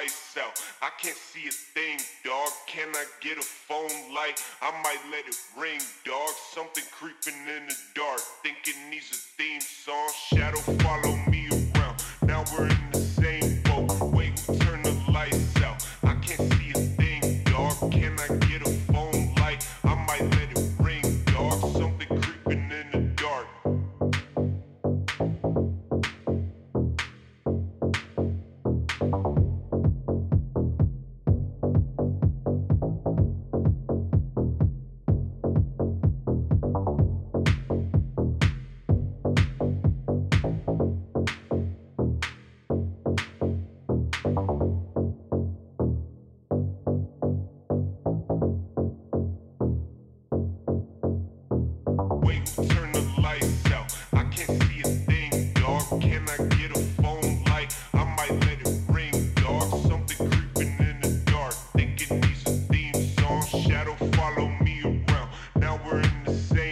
lights out. I can't see a thing, dog. Can I get a phone light? I might let it ring, dog. Something creeping in the dark. Thinking needs a theme song. Shadow follow me around. Now we're in the same boat. Wait, turned the lights out? I can't see a thing, dog. Can I Shadow follow me around. Now we're in the same